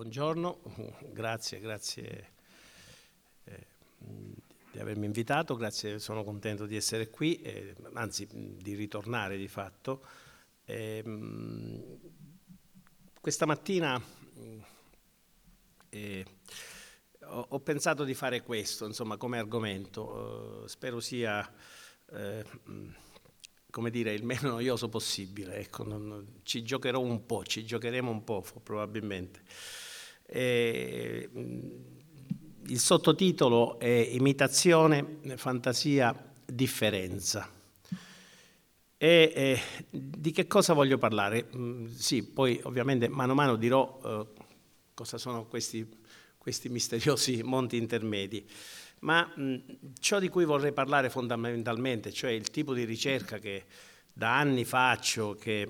buongiorno, grazie, grazie eh, di avermi invitato, grazie, sono contento di essere qui, eh, anzi di ritornare di fatto. Eh, questa mattina eh, ho, ho, pensato di fare questo, insomma, come argomento, spero sia eh, come dire, il meno noioso possibile. Ecco, non, ci giocherò un po', ci giocheremo un po' probabilmente. E, il sottotitolo è Imitazione, fantasia, differenza. E eh, di che cosa voglio parlare? Mm, sì, poi ovviamente mano a mano dirò eh, cosa sono questi, questi misteriosi monti intermedi. Ma mh, ciò di cui vorrei parlare fondamentalmente, cioè il tipo di ricerca che da anni faccio, che,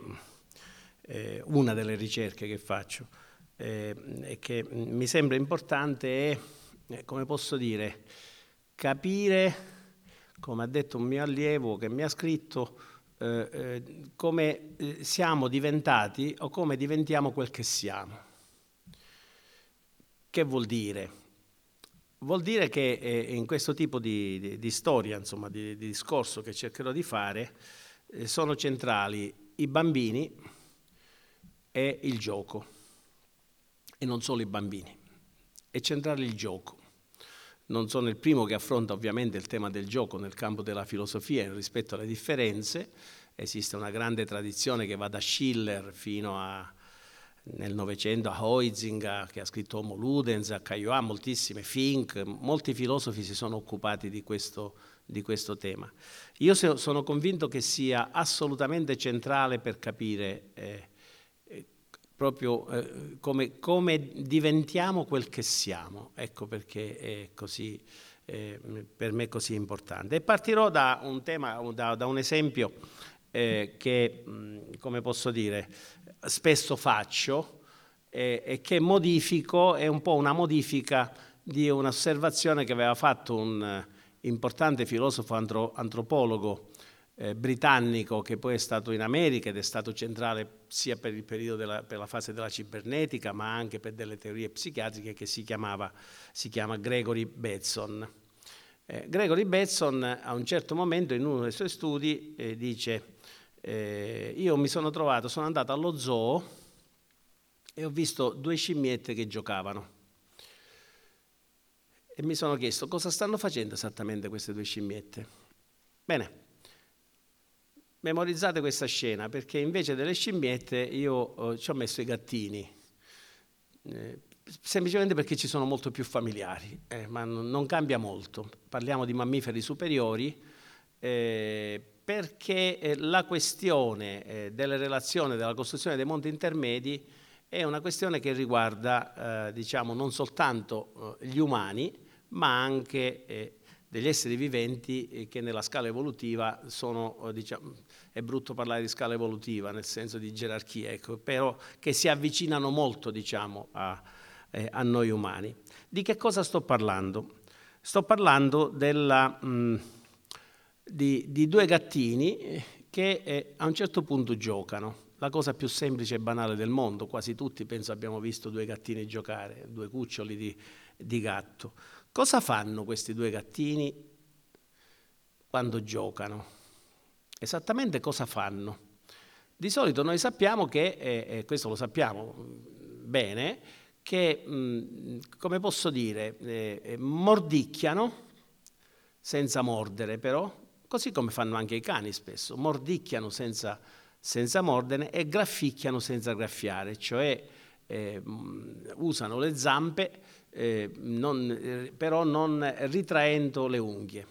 eh, una delle ricerche che faccio eh, che mi sembra importante è, eh, come posso dire, capire, come ha detto un mio allievo che mi ha scritto, eh, eh, come eh, siamo diventati o come diventiamo quel che siamo. Che vuol dire? Vuol dire che eh, in questo tipo di, di, di storia, insomma, di, di, discorso che cercherò di fare, eh, sono centrali i bambini e il gioco, e non solo i bambini. È centrale il gioco. Non sono il primo che affronta ovviamente il tema del gioco nel campo della filosofia rispetto alle differenze. Esiste una grande tradizione che va da Schiller fino a, nel Novecento a Huizinga, che ha scritto Homo Ludens, a Caillois, moltissime, Fink, molti filosofi si sono occupati di questo, di questo tema. Io sono convinto che sia assolutamente centrale per capire eh, proprio eh, come, come, diventiamo quel che siamo, ecco perché è così, eh, per me così importante. E partirò da un tema, da, da un esempio eh, che, come posso dire, spesso faccio e che modifico, è un po' una modifica di un'osservazione che aveva fatto un importante filosofo antro, antropologo eh, britannico che poi è stato in America ed è stato centrale sia per il periodo della, per la fase della cibernetica ma anche per delle teorie psichiatriche che si, chiamava, si chiama Gregory Bateson. Eh, Gregory Bateson a un certo momento in uno dei suoi studi eh, dice eh, io mi sono trovato, sono andato allo zoo e ho visto due scimmiette che giocavano. E mi sono chiesto cosa stanno facendo esattamente queste due scimmiette. Bene, memorizzate questa scena perché invece delle scimmiette io eh, ci ho messo i gattini. Eh, semplicemente perché ci sono molto più familiari, eh, ma non, non, cambia molto. Parliamo di mammiferi superiori, eh, perché eh, la questione eh, delle relazioni, della costruzione dei monti intermedi è una questione che riguarda diciamo, non soltanto gli umani, ma anche degli esseri viventi che nella scala evolutiva sono, diciamo, è brutto parlare di scala evolutiva nel senso di gerarchia, ecco, però che si avvicinano molto diciamo, a, a, noi umani. Di che cosa sto parlando? Sto parlando della... Mh, di, di due gattini che eh, a un certo punto giocano. La cosa più semplice e banale del mondo, quasi tutti penso abbiamo visto due gattini giocare, due cuccioli di, di gatto. Cosa fanno questi due gattini quando giocano? Esattamente cosa fanno? Di solito noi sappiamo che, e eh, questo lo sappiamo bene, che, mh, come posso dire, eh, eh mordicchiano, senza mordere però, così come fanno anche i cani spesso, mordicchiano senza, senza mordere e grafficchiano senza graffiare, cioè eh, usano le zampe eh, non, però non ritraendo le unghie.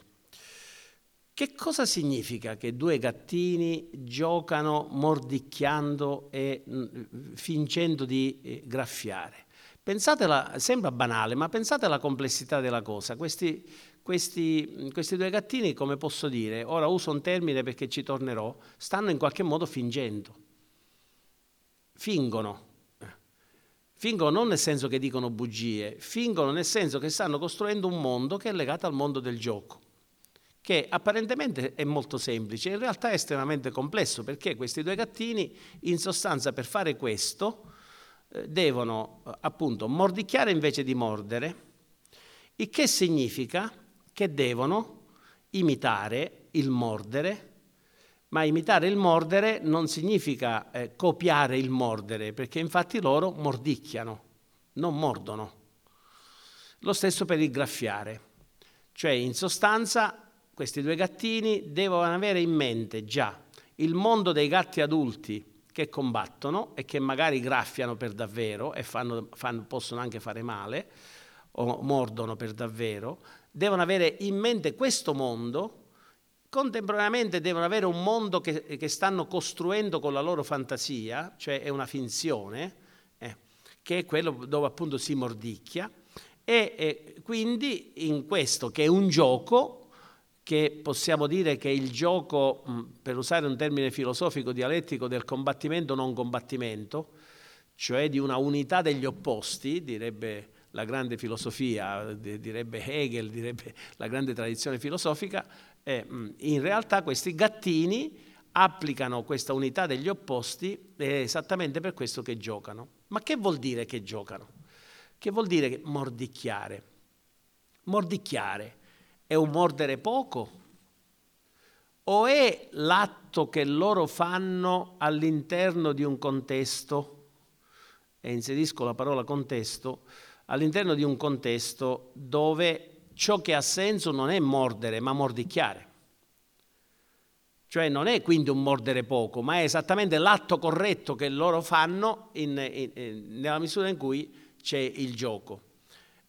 Che cosa significa che due gattini giocano mordicchiando e mh, fingendo di eh, graffiare? Pensatela, sembra banale, ma pensate alla complessità della cosa. Questi, questi, questi, due gattini, come posso dire, ora uso un termine perché ci tornerò, stanno in qualche modo fingendo. Fingono. Fingono non nel senso che dicono bugie, fingono nel senso che stanno costruendo un mondo che è legato al mondo del gioco, che apparentemente è molto semplice, in realtà è estremamente complesso, perché questi due gattini, in sostanza, per fare questo, eh, devono eh, appunto mordicchiare invece di mordere, il che significa che devono imitare il mordere, ma imitare il mordere non significa eh, copiare il mordere, perché infatti loro mordicchiano, non mordono. Lo stesso per il graffiare, cioè in sostanza questi due gattini devono avere in mente già il mondo dei gatti adulti che combattono e che magari graffiano per davvero e fanno, fanno, possono anche fare male o mordono per davvero, devono avere in mente questo mondo, contemporaneamente devono avere un mondo che, che stanno costruendo con la loro fantasia, cioè è una finzione, eh, che è quello dove appunto si mordicchia, e, e quindi in questo che è un gioco, che possiamo dire che è il gioco, per usare un termine filosofico dialettico, del combattimento non combattimento, cioè di una unità degli opposti, direbbe la grande filosofia, direbbe Hegel, direbbe la grande tradizione filosofica, eh, in realtà questi gattini applicano questa unità degli opposti è esattamente per questo che giocano. Ma che vuol dire che giocano? Che vuol dire mordicchiare? Mordicchiare è un mordere poco? O è l'atto che loro fanno all'interno di un contesto, e inserisco la parola contesto, all'interno di un contesto dove ciò che ha senso non è mordere, ma mordicchiare. Cioè non è quindi un mordere poco, ma è esattamente l'atto corretto che loro fanno in, in, in, nella misura in cui c'è il gioco.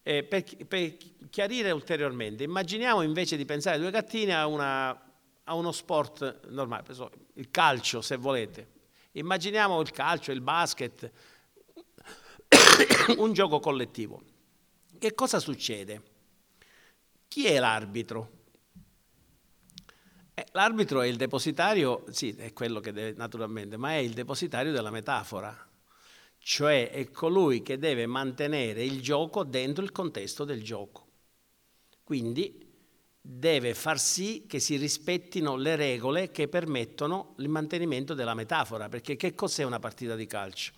Eh, per, per, chiarire ulteriormente, immaginiamo invece di pensare due gattini a, una, a uno sport normale, il calcio se volete. Immaginiamo il calcio, il basket, un gioco collettivo. Che cosa succede? Chi è l'arbitro? Eh, l'arbitro è il depositario, sì, è quello che deve naturalmente, ma è il depositario della metafora, cioè è colui che deve mantenere il gioco dentro il contesto del gioco. Quindi deve far sì che si rispettino le regole che permettono il mantenimento della metafora, perché che cos'è una partita di calcio?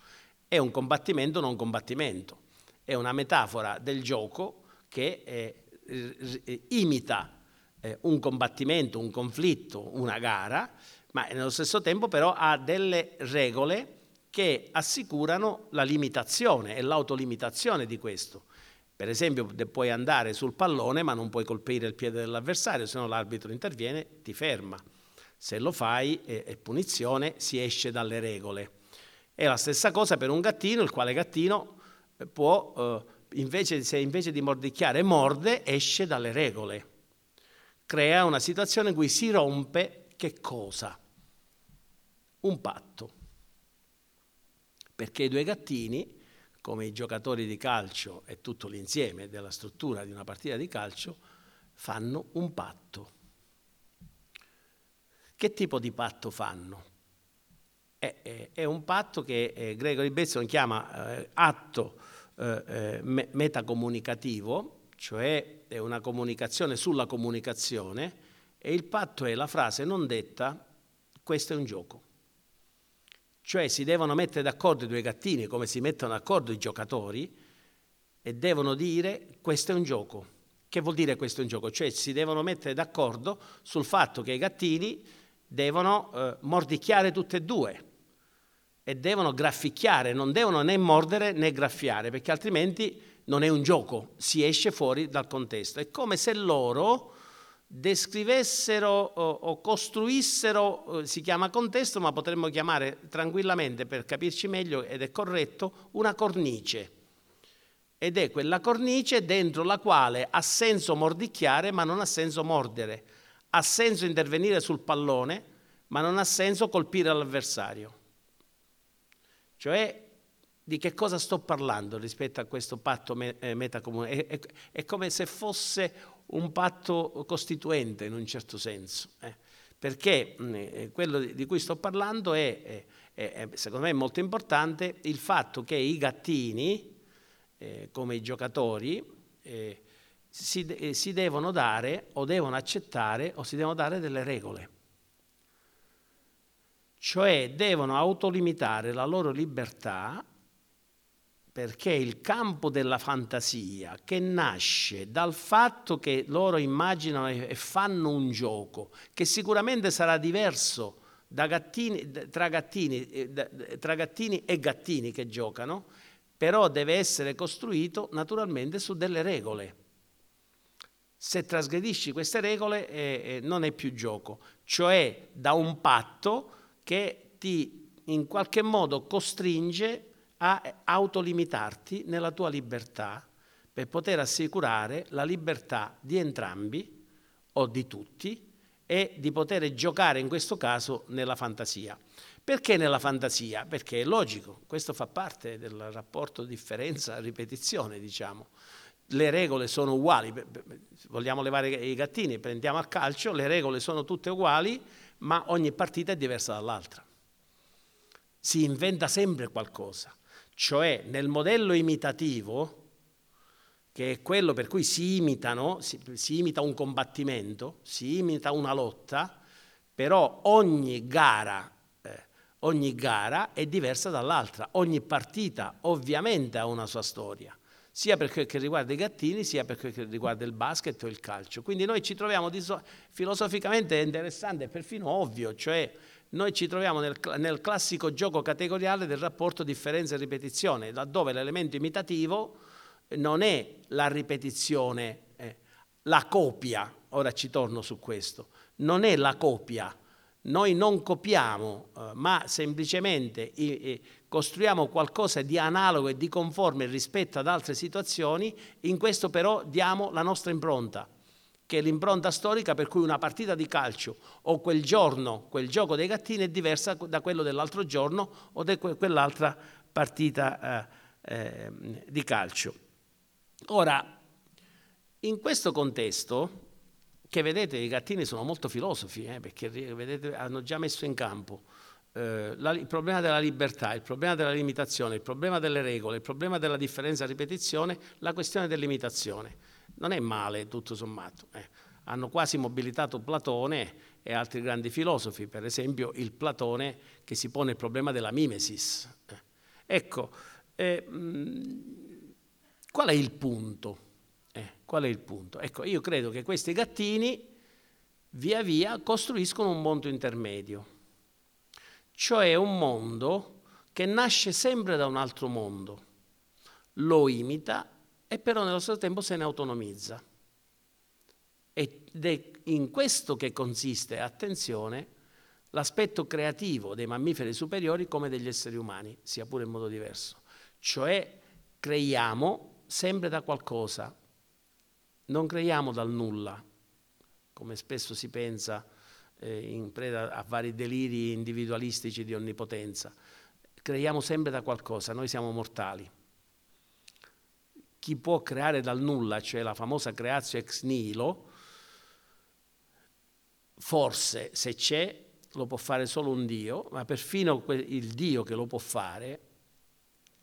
È un combattimento non combattimento, è una metafora del gioco che eh, imita eh, un combattimento, un conflitto, una gara, ma nello stesso tempo però ha delle regole che assicurano la limitazione e l'autolimitazione di questo. Per esempio puoi andare sul pallone ma non puoi colpire il piede dell'avversario, se no l'arbitro interviene, ti ferma. Se lo fai è punizione, si esce dalle regole. È la stessa cosa per un gattino, il quale gattino eh, può, eh, invece, se invece di mordicchiare morde, esce dalle regole. Crea una situazione in cui si rompe che cosa? Un patto. Perché i due gattini, come i giocatori di calcio e tutto l'insieme della struttura di una partita di calcio, fanno un patto. Che tipo di patto fanno? è, è, è un patto che eh, Gregory Bateson chiama eh, atto eh, eh metacomunicativo, cioè è una comunicazione sulla comunicazione, e il patto è la frase non detta, questo è un gioco. Cioè si devono mettere d'accordo i due gattini come si mettono d'accordo i giocatori e devono dire questo è un gioco. Che vuol dire questo è un gioco? Cioè si devono mettere d'accordo sul fatto che i gattini devono eh, mordicchiare tutte e due e devono grafficchiare, non devono né mordere né graffiare, perché altrimenti non è un gioco, si esce fuori dal contesto. È come se loro descrivessero o, costruissero, eh, si chiama contesto, ma potremmo chiamare tranquillamente, per capirci meglio ed è corretto, una cornice. Ed è quella cornice dentro la quale ha senso mordicchiare, ma non ha senso mordere. Ha senso intervenire sul pallone, ma non ha senso colpire l'avversario. Cioè, di che cosa sto parlando rispetto a questo patto eh, metacomune? È, è, è, come se fosse un patto costituente in un certo senso, eh? perché mh, eh, quello di cui sto parlando è, è, secondo me molto importante, il fatto che i gattini, eh, come i giocatori, eh, si, eh, si devono dare o devono accettare o si devono dare delle regole cioè devono autolimitare la loro libertà perché il campo della fantasia che nasce dal fatto che loro immaginano e fanno un gioco che sicuramente sarà diverso gattini, tra, gattini, eh, tra gattini e gattini che giocano, però deve essere costruito naturalmente su delle regole. Se trasgredisci queste regole eh, eh, non è più gioco, cioè da un patto che ti in qualche modo costringe a autolimitarti nella tua libertà per poter assicurare la libertà di entrambi o di tutti e di poter giocare in questo caso nella fantasia. Perché nella fantasia? Perché è logico, questo fa parte del rapporto differenza-ripetizione, diciamo. Le regole sono uguali, vogliamo levare i gattini, prendiamo a calcio, le regole sono tutte uguali, ma ogni partita è diversa dall'altra. Si inventa sempre qualcosa, cioè nel modello imitativo, che è quello per cui si imitano, si, si imita un combattimento, si imita una lotta, però ogni gara ogni gara è diversa dall'altra, ogni partita ovviamente ha una sua storia, sia per quel che riguarda i gattini, sia per quel che riguarda il basket o il calcio. Quindi noi ci troviamo, filosoficamente è interessante, perfino ovvio, cioè noi ci troviamo nel, nel classico gioco categoriale del rapporto differenza e ripetizione, laddove l'elemento imitativo non è la ripetizione, eh, la copia, ora ci torno su questo, non è la copia, noi non copiamo, eh, ma semplicemente eh, costruiamo qualcosa di analogo e di conforme rispetto ad altre situazioni, in questo però diamo la nostra impronta, che è l'impronta storica per cui una partita di calcio o quel giorno, quel gioco dei gattini è diversa da quello dell'altro giorno o di quell'altra partita eh, eh, di calcio. Ora, in questo contesto, che vedete i gattini sono molto filosofi, eh, perché vedete, hanno già messo in campo eh, la, il problema della libertà, il problema della limitazione, il problema delle regole, il problema della differenza ripetizione, la questione dell'imitazione. Non è male tutto sommato. Eh. Hanno quasi mobilitato Platone e altri grandi filosofi, per esempio il Platone che si pone il problema della mimesis. Eh. Ecco, eh, qual è il punto? Qual è il punto? Ecco, io credo che questi gattini via via costruiscono un mondo intermedio, cioè un mondo che nasce sempre da un altro mondo, lo imita e però nello stesso tempo se ne autonomizza. Ed è in questo che consiste, attenzione, l'aspetto creativo dei mammiferi superiori come degli esseri umani, sia pure in modo diverso. Cioè creiamo sempre da qualcosa, non creiamo dal nulla, come spesso si pensa eh, in preda a vari deliri individualistici di onnipotenza. Creiamo sempre da qualcosa, noi siamo mortali. Chi può creare dal nulla, cioè la famosa creazio ex nihilo, forse se c'è lo può fare solo un Dio, ma perfino il Dio che lo può fare,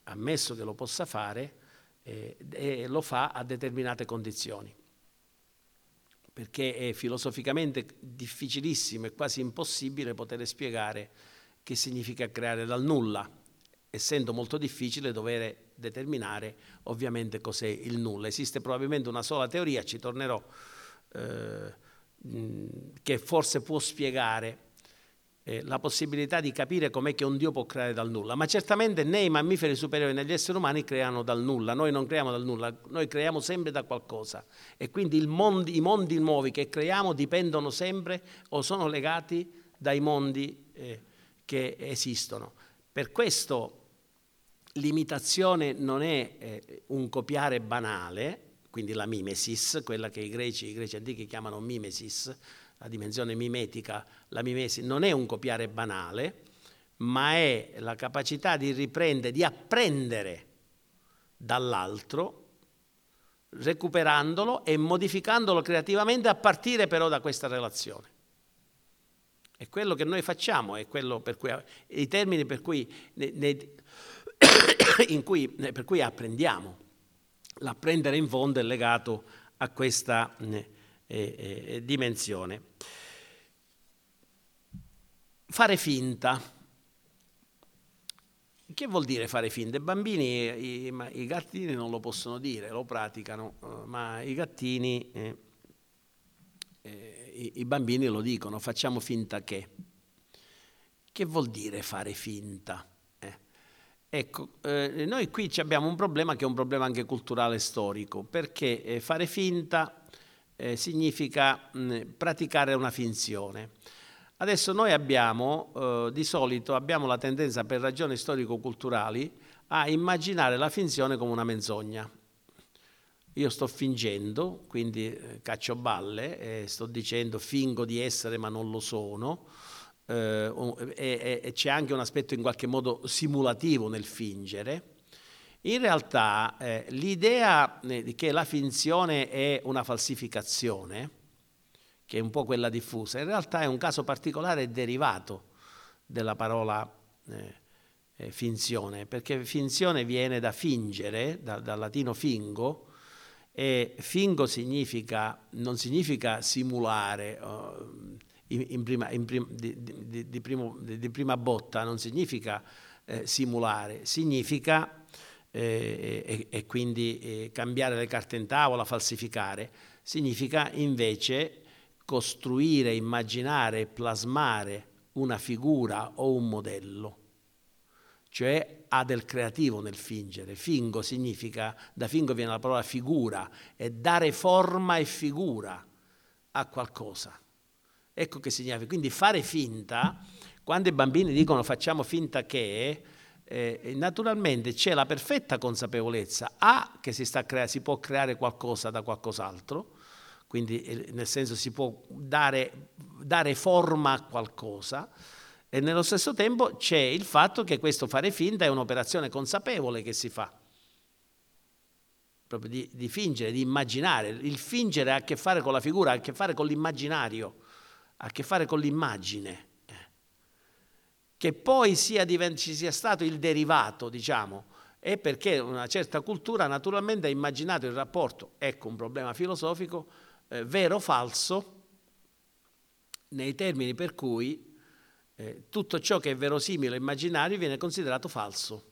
ammesso che lo possa fare, eh, lo fa a determinate condizioni perché è filosoficamente difficilissimo e quasi impossibile poter spiegare che significa creare dal nulla, essendo molto difficile dover determinare ovviamente cos'è il nulla. Esiste probabilmente una sola teoria, ci tornerò, eh, che forse può spiegare eh, la possibilità di capire com'è che un Dio può creare dal nulla, ma certamente né i mammiferi superiori né gli esseri umani creano dal nulla, noi non creiamo dal nulla, noi creiamo sempre da qualcosa. E quindi mondi, i mondi nuovi che creiamo dipendono sempre o sono legati dai mondi eh, che esistono. Per questo l'imitazione non è eh, un copiare banale, quindi la mimesis, quella che i greci, i greci antichi chiamano mimesis, la dimensione mimetica, la mimesi, non è un copiare banale, ma è la capacità di riprendere, di apprendere dall'altro, recuperandolo e modificandolo creativamente a partire però da questa relazione. È quello che noi facciamo, è quello per cui, i termini per cui, ne, cui, per cui apprendiamo. L'apprendere in fondo è legato a questa eh, eh, dimensione. Fare finta. che vuol dire fare finta? I bambini, i, i, gattini non lo possono dire, lo praticano, ma i gattini, eh, eh, i, i, bambini lo dicono, facciamo finta che. Che vuol dire fare finta? Eh. Ecco, eh, noi qui abbiamo un problema che è un problema anche culturale e storico, perché eh, fare finta significa mh, praticare una finzione. Adesso noi abbiamo, eh, di solito, abbiamo la tendenza per ragioni storico-culturali a immaginare la finzione come una menzogna. Io sto fingendo, quindi eh, caccio balle, eh, sto dicendo fingo di essere ma non lo sono, eh, e, c'è anche un aspetto in qualche modo simulativo nel fingere. In realtà eh, l'idea eh, che la finzione è una falsificazione, che è un po' quella diffusa, in realtà è un caso particolare derivato della parola eh, eh, finzione, perché finzione viene da fingere, da, dal latino fingo, e fingo significa, non significa simulare, uh, in, prima, in prim, di, di, di, primo, di, prima, botta, non significa eh, simulare, significa eh, e, e, quindi eh, cambiare le carte in tavola, falsificare, significa invece costruire, immaginare, plasmare una figura o un modello. Cioè ha del creativo nel fingere. Fingo significa, da fingo viene la parola figura, è dare forma e figura a qualcosa. Ecco che significa. Quindi fare finta, quando i bambini dicono facciamo finta che, eh, naturalmente c'è la perfetta consapevolezza, A, che si, crea- si può creare qualcosa da qualcos'altro, quindi eh, nel senso si può dare, dare forma a qualcosa e nello stesso tempo c'è il fatto che questo fare finta è un'operazione consapevole che si fa, proprio di, di, fingere, di immaginare. Il fingere ha a che fare con la figura, ha a che fare con l'immaginario, ha a che fare con l'immagine. Che poi sia, ci sia stato il derivato, diciamo, è perché una certa cultura naturalmente ha immaginato il rapporto, ecco un problema filosofico, eh, vero o falso nei termini per cui eh, tutto ciò che è verosimile o immaginario viene considerato falso.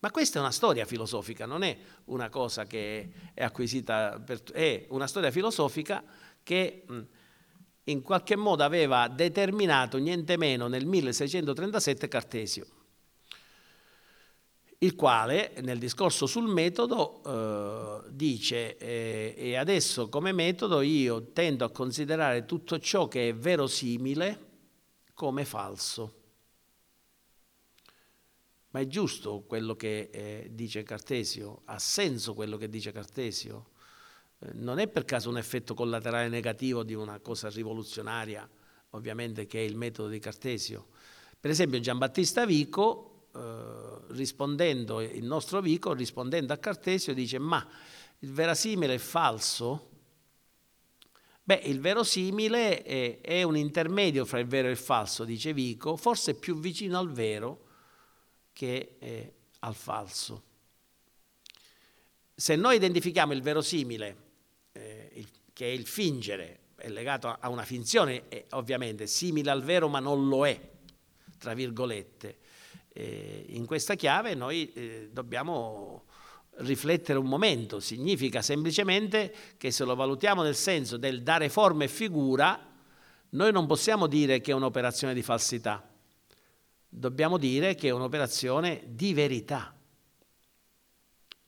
Ma questa è una storia filosofica, non è una cosa che è acquisita, per, è una storia filosofica che mh, in qualche modo aveva determinato niente meno nel 1637 Cartesio il quale nel discorso sul metodo eh, dice eh, e adesso come metodo io tendo a considerare tutto ciò che è verosimile come falso. Ma è giusto quello che eh, dice Cartesio? Ha senso quello che dice Cartesio? Eh, non è per caso un effetto collaterale negativo di una cosa rivoluzionaria, ovviamente, che è il metodo di Cartesio. Per esempio Giambattista Vico eh, rispondendo, il nostro Vico, rispondendo a Cartesio, dice ma il verasimile è falso? Beh, il verosimile è, è un intermedio fra il vero e il falso, dice Vico, forse più vicino al vero che eh, al falso. Se noi identifichiamo il verosimile, il, che è il fingere, è legato a, una finzione, ovviamente simile al vero ma non lo è, tra virgolette, eh, in questa chiave noi eh, dobbiamo riflettere un momento, significa semplicemente che se lo valutiamo nel senso del dare forma e figura, noi non possiamo dire che è un'operazione di falsità, dobbiamo dire che è un'operazione di verità.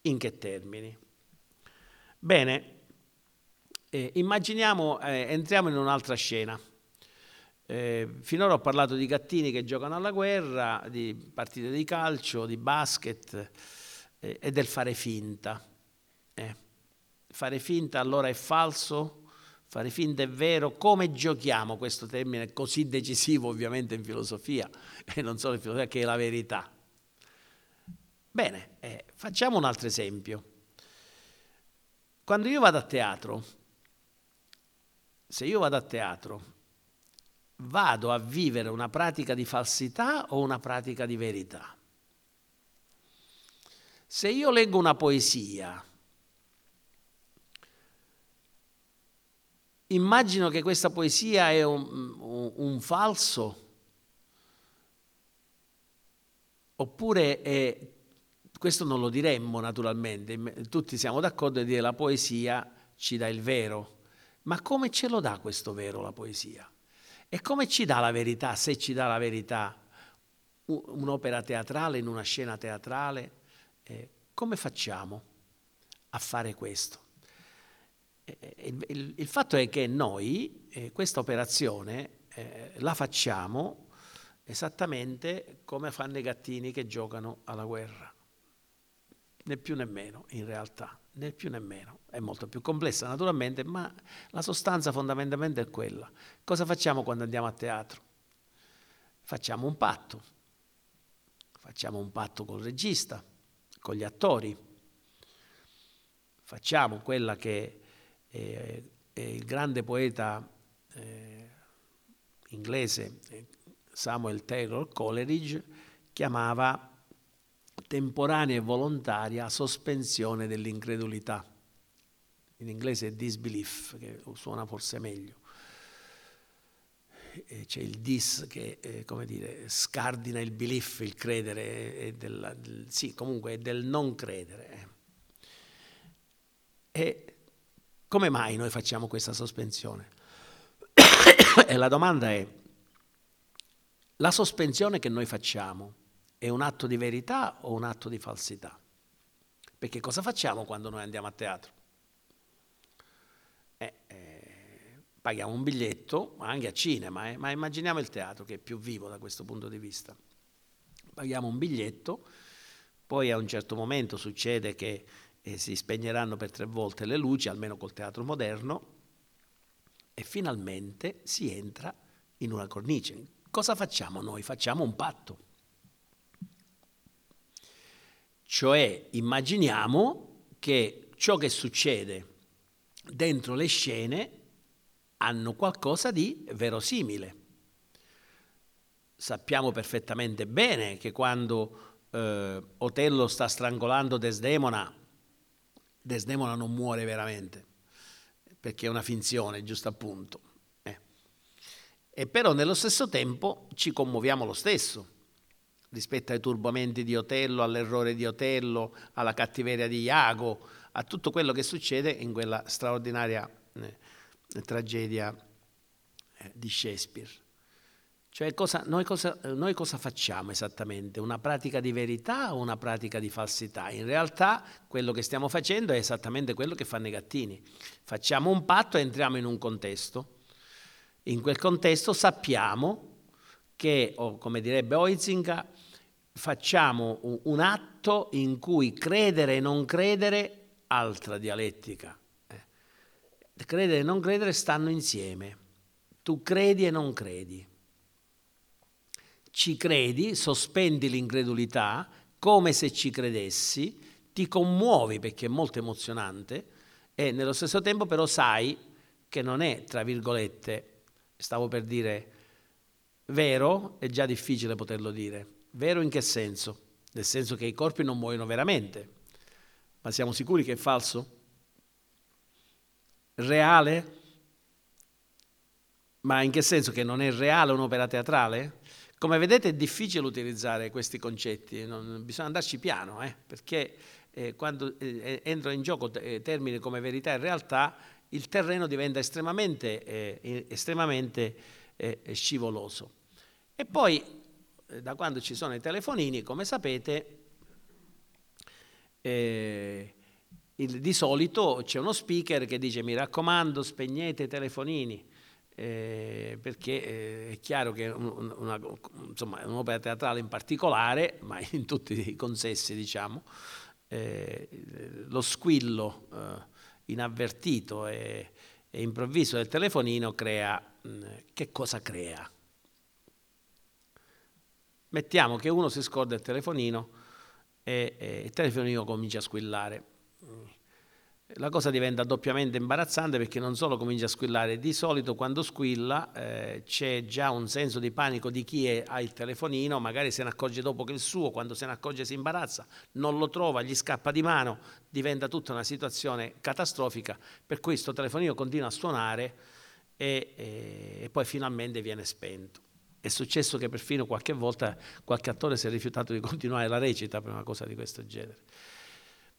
In che termini? Bene, eh, immaginiamo, eh, entriamo in un'altra scena. Eh, finora ho parlato di gattini che giocano alla guerra, di partite di calcio, di basket eh, e del fare finta. Eh. Fare finta allora è falso? Fare finta è vero? Come giochiamo questo termine così decisivo ovviamente in filosofia e non solo in filosofia che è la verità? Bene, eh, facciamo un altro esempio. Quando io vado a teatro, se io vado a teatro vado a vivere una pratica di falsità o una pratica di verità? Se io leggo una poesia, immagino che questa poesia è un, un, un falso Oppure eh, questo non lo diremmo naturalmente, tutti siamo d'accordo di dire la poesia ci dà il vero, ma come ce lo dà questo vero la poesia? E come ci dà la verità, se ci dà la verità, un'opera teatrale in una scena teatrale? Eh, come facciamo a fare questo? Eh, il, il, il, fatto è che noi eh, questa operazione eh, la facciamo esattamente come fanno i gattini che giocano alla guerra, né più né meno in realtà, né più né meno. È molto più complessa naturalmente, ma la sostanza fondamentalmente è quella. Cosa facciamo quando andiamo a teatro? Facciamo un patto, facciamo un patto col regista, con gli attori, facciamo quella che è, è il grande poeta eh, inglese eh, Samuel Taylor Coleridge chiamava temporanea e volontaria sospensione dell'incredulità. In inglese è disbelief, che suona forse meglio. E c'è il dis che, eh, come dire, scardina il belief, il credere, è del, del, sì, comunque è del non credere. E come mai noi facciamo questa sospensione? e la domanda è, la sospensione che noi facciamo è un atto di verità o un atto di falsità? Perché cosa facciamo quando noi andiamo a teatro? Eh, eh, paghiamo un biglietto, anche a cinema, eh, ma immaginiamo il teatro che è più vivo da questo punto di vista. Paghiamo un biglietto, poi a un certo momento succede che eh, si spegneranno per tre volte le luci, almeno col teatro moderno, e finalmente si entra in una cornice, Cosa facciamo noi? Facciamo un patto. Cioè immaginiamo che ciò che succede dentro le scene hanno qualcosa di verosimile. Sappiamo perfettamente bene che quando eh, Otello sta strangolando Desdemona, Desdemona non muore veramente, perché è una finzione, giusto appunto. E però nello stesso tempo ci commuoviamo lo stesso rispetto ai turbamenti di Otello, all'errore di Otello, alla cattiveria di Iago, a tutto quello che succede in quella straordinaria eh, tragedia eh, di Shakespeare. Cioè cosa, noi, cosa, noi cosa facciamo esattamente? Una pratica di verità o una pratica di falsità? In realtà quello che stiamo facendo è esattamente quello che fanno i gattini. Facciamo un patto e entriamo in un contesto in quel contesto sappiamo che, o come direbbe Oizinga, facciamo un, atto in cui credere e non credere, altra dialettica. Eh. Credere e non credere stanno insieme. Tu credi e non credi. Ci credi, sospendi l'incredulità come se ci credessi, ti commuovi perché è molto emozionante e nello stesso tempo però sai che non è, tra virgolette, stavo per dire vero, è già difficile poterlo dire. Vero in che senso? Nel senso che i corpi non muoiono veramente, ma siamo sicuri che è falso? Reale? Ma in che senso che non è reale un'opera teatrale? Come vedete è difficile utilizzare questi concetti, non, bisogna andarci piano, eh, perché eh, quando eh, entrano in gioco eh, termini come verità e realtà, il terreno diventa estremamente, eh, estremamente eh, scivoloso. E poi, eh, da quando ci sono i telefonini, come sapete, eh, il, di solito c'è uno speaker che dice mi raccomando spegnete i telefonini, eh, perché eh, è chiaro che una, una, insomma, un'opera teatrale in particolare, ma in tutti i consessi diciamo, eh, lo squillo eh, inavvertito e, e improvviso del telefonino crea, mm, che cosa crea? Mettiamo che uno si scorda il telefonino e, e il telefonino comincia a squillare la cosa diventa doppiamente imbarazzante perché non solo comincia a squillare, di solito quando squilla eh, c'è già un senso di panico di chi è, ha il telefonino, magari se ne accorge dopo che il suo, quando se ne accorge si imbarazza, non lo trova, gli scappa di mano, diventa tutta una situazione catastrofica, per cui questo telefonino continua a suonare e, e, e poi finalmente viene spento. È successo che perfino qualche volta qualche attore si è rifiutato di continuare la recita per una cosa di questo genere.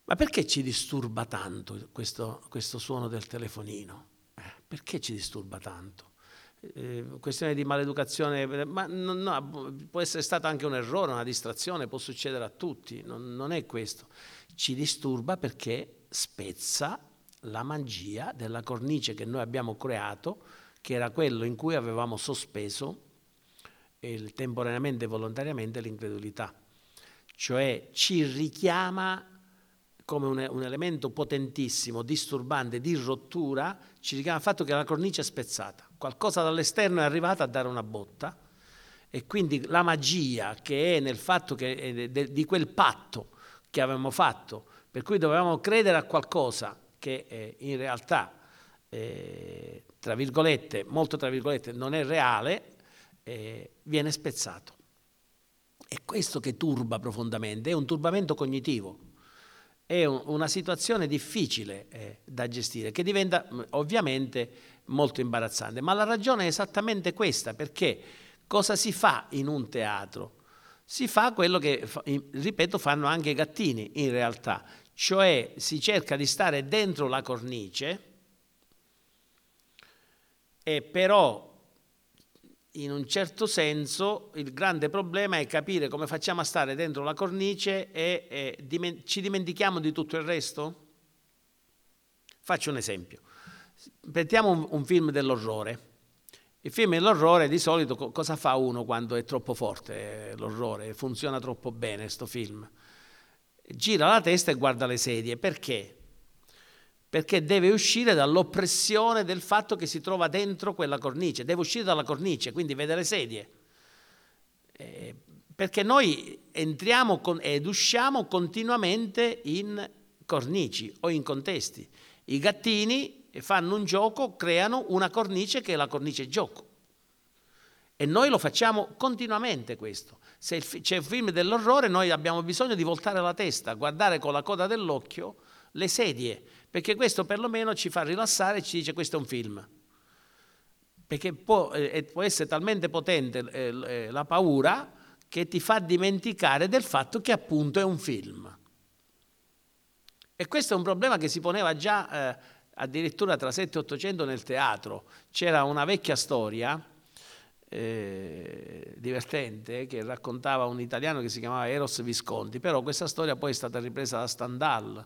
Ma perché ci disturba tanto questo, questo suono del telefonino? Eh, perché ci disturba tanto? Eh, questione di maleducazione, ma no, no, può essere stato anche un errore, una distrazione, può succedere a tutti, non, non è questo. Ci disturba perché spezza la magia della cornice che noi abbiamo creato, che era quello in cui avevamo sospeso il, temporaneamente e volontariamente l'incredulità. Cioè ci richiama come un, un, elemento potentissimo, disturbante, di rottura, ci richiama il fatto che la cornice è spezzata. Qualcosa dall'esterno è arrivato a dare una botta e quindi la magia che è nel fatto che, di quel patto che avevamo fatto, per cui dovevamo credere a qualcosa che eh, in realtà, eh, tra virgolette, molto tra virgolette, non è reale, eh, viene spezzato. È questo che turba profondamente, è un turbamento cognitivo è un, una situazione difficile eh, da gestire, che diventa mm, ovviamente molto imbarazzante. Ma la ragione è esattamente questa, perché cosa si fa in un teatro? Si fa quello che, ripeto, fanno anche i gattini in realtà, cioè si cerca di stare dentro la cornice e però in un certo senso il grande problema è capire come facciamo a stare dentro la cornice e, e diment- ci dimentichiamo di tutto il resto? Faccio un esempio. Mettiamo un, un, film dell'orrore. Il film dell'orrore di solito co- cosa fa uno quando è troppo forte eh, l'orrore, funziona troppo bene questo film? Gira la testa e guarda le sedie. Perché? Perché deve uscire dall'oppressione del fatto che si trova dentro quella cornice, deve uscire dalla cornice, quindi vede le sedie. Eh, perché noi entriamo con, ed usciamo continuamente in cornici o in contesti. I gattini fanno un gioco, creano una cornice che è la cornice gioco. E noi lo facciamo continuamente questo. Se c'è un film dell'orrore, noi abbiamo bisogno di voltare la testa, guardare con la coda dell'occhio le sedie, perché questo perlomeno ci fa rilassare e ci dice questo è un film. Perché può, eh, può essere talmente potente eh, eh, la paura che ti fa dimenticare del fatto che appunto è un film. E questo è un problema che si poneva già eh, addirittura tra 7 e 800 nel teatro. C'era una vecchia storia eh, divertente che raccontava un italiano che si chiamava Eros Visconti, però questa storia poi è stata ripresa da Stendhal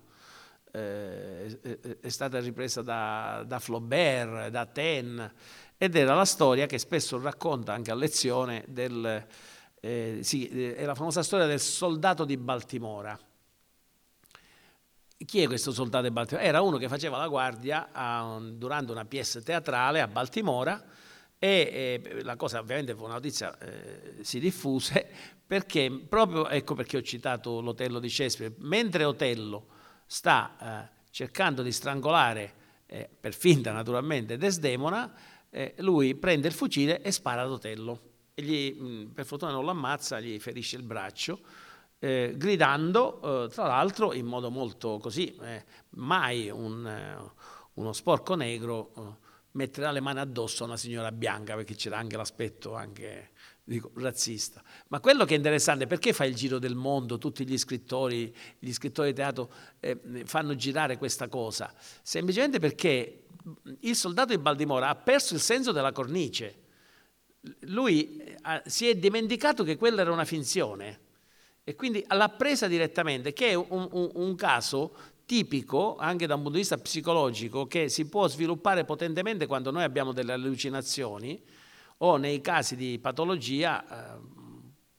eh, è stata ripresa da, da Flaubert, da Taine, ed era la storia che spesso racconta anche a lezione del, eh, sì, è la famosa storia del soldato di Baltimora. Chi è questo soldato di Baltimora? Era uno che faceva la guardia a, durante una pièce teatrale a Baltimora e eh, la cosa ovviamente fu una notizia, eh, si diffuse perché proprio, ecco perché ho citato l'Otello di Shakespeare, mentre Otello sta eh, cercando di strangolare, eh, per finta naturalmente, Desdemona, eh, lui prende il fucile e spara ad Otello. E gli, mh, per fortuna non lo ammazza, gli ferisce il braccio, eh, gridando, eh, tra l'altro in modo molto così, eh, mai un, uno sporco negro metterà le mani addosso a una signora bianca, perché c'era anche l'aspetto anche dico, razzista. Ma quello che è interessante, perché fa il giro del mondo, tutti gli scrittori, gli scrittori di teatro eh, fanno girare questa cosa? Semplicemente perché il soldato di Baldimora ha perso il senso della cornice. Lui eh, si è dimenticato che quella era una finzione e quindi l'ha presa direttamente, che è un, un, un caso tipico anche da un punto di vista psicologico che si può sviluppare potentemente quando noi abbiamo delle allucinazioni o nei casi di patologia eh,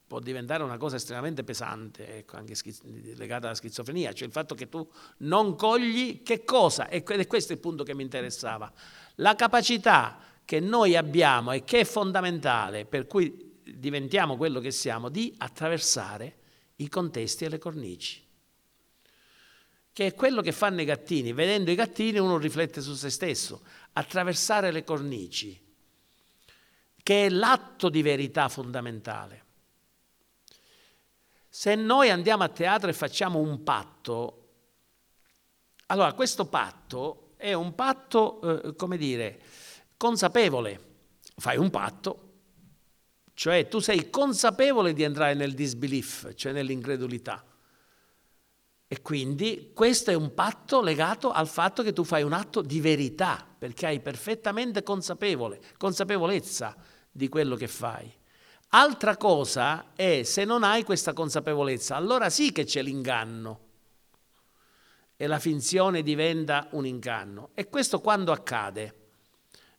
può diventare una cosa estremamente pesante, ecco, anche schiz- legata alla schizofrenia, cioè il fatto che tu non cogli che cosa, ed è questo il punto che mi interessava, la capacità che noi abbiamo e che è fondamentale per cui diventiamo quello che siamo, di attraversare i contesti e le cornici che è quello che fanno i gattini. Vedendo i gattini uno riflette su se stesso, attraversare le cornici che è l'atto di verità fondamentale. Se noi andiamo a teatro e facciamo un patto, allora questo patto è un patto, eh, come dire, consapevole. Fai un patto, Cioè tu sei consapevole di entrare nel disbelief, cioè nell'incredulità. E quindi questo è un patto legato al fatto che tu fai un atto di verità, perché hai perfettamente consapevolezza di quello che fai. Altra cosa è se non hai questa consapevolezza, allora sì che c'è l'inganno e la finzione diventa un inganno. E questo quando accade?